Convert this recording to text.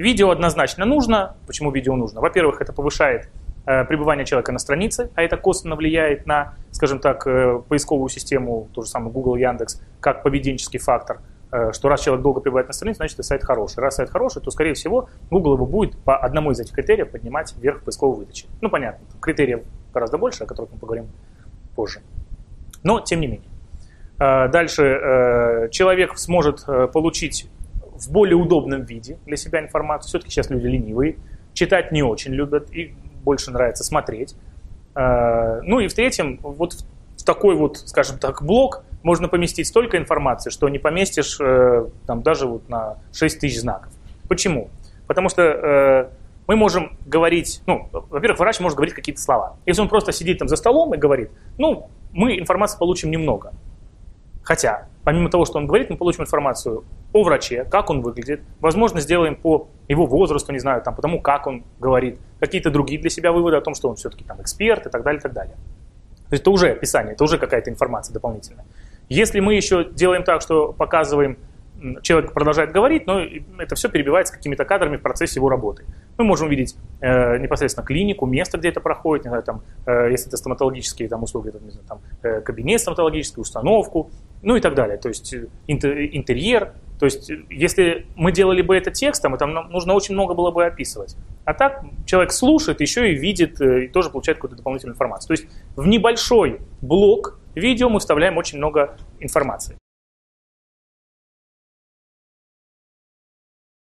видео однозначно нужно. Почему видео нужно? Во-первых, это повышает э, пребывание человека на странице, а это косвенно влияет на, скажем так, э, поисковую систему, ту же самую Google, Яндекс, как поведенческий фактор. Э, что раз человек долго пребывает на странице, значит, сайт хороший. Раз сайт хороший, то, скорее всего, Google его будет по одному из этих критериев поднимать вверх поисковой выдачи. Ну, понятно, критериев гораздо больше, о которых мы поговорим позже. Но, тем не менее. Э, дальше э, человек сможет получить в более удобном виде для себя информацию. Все-таки сейчас люди ленивые, читать не очень любят, и больше нравится смотреть. Ну и в-третьем, вот в такой вот, скажем так, блок можно поместить столько информации, что не поместишь э, там, даже вот на 6 тысяч знаков. Почему? Потому что э, мы можем говорить, ну, во-первых, врач может говорить какие-то слова. Если он просто сидит там за столом и говорит, ну, мы информации получим немного. Хотя, помимо того, что он говорит, мы получим информацию о враче, как он выглядит, возможно, сделаем по его возрасту, не знаю, там, по тому, как он говорит, какие-то другие для себя выводы о том, что он все-таки там эксперт и так далее, и так далее. То есть это уже описание, это уже какая-то информация дополнительная. Если мы еще делаем так, что показываем, человек продолжает говорить, но это все перебивается какими-то кадрами в процессе его работы. Мы можем увидеть э, непосредственно клинику, место, где это проходит, не знаю, там, э, если это стоматологические там, услуги, там, не знаю, там, э, кабинет стоматологический, установку, ну и так далее. То есть интерьер. То есть если мы делали бы это текстом, это нам нужно очень много было бы описывать. А так человек слушает, еще и видит, э, и тоже получает какую-то дополнительную информацию. То есть в небольшой блок видео мы вставляем очень много информации.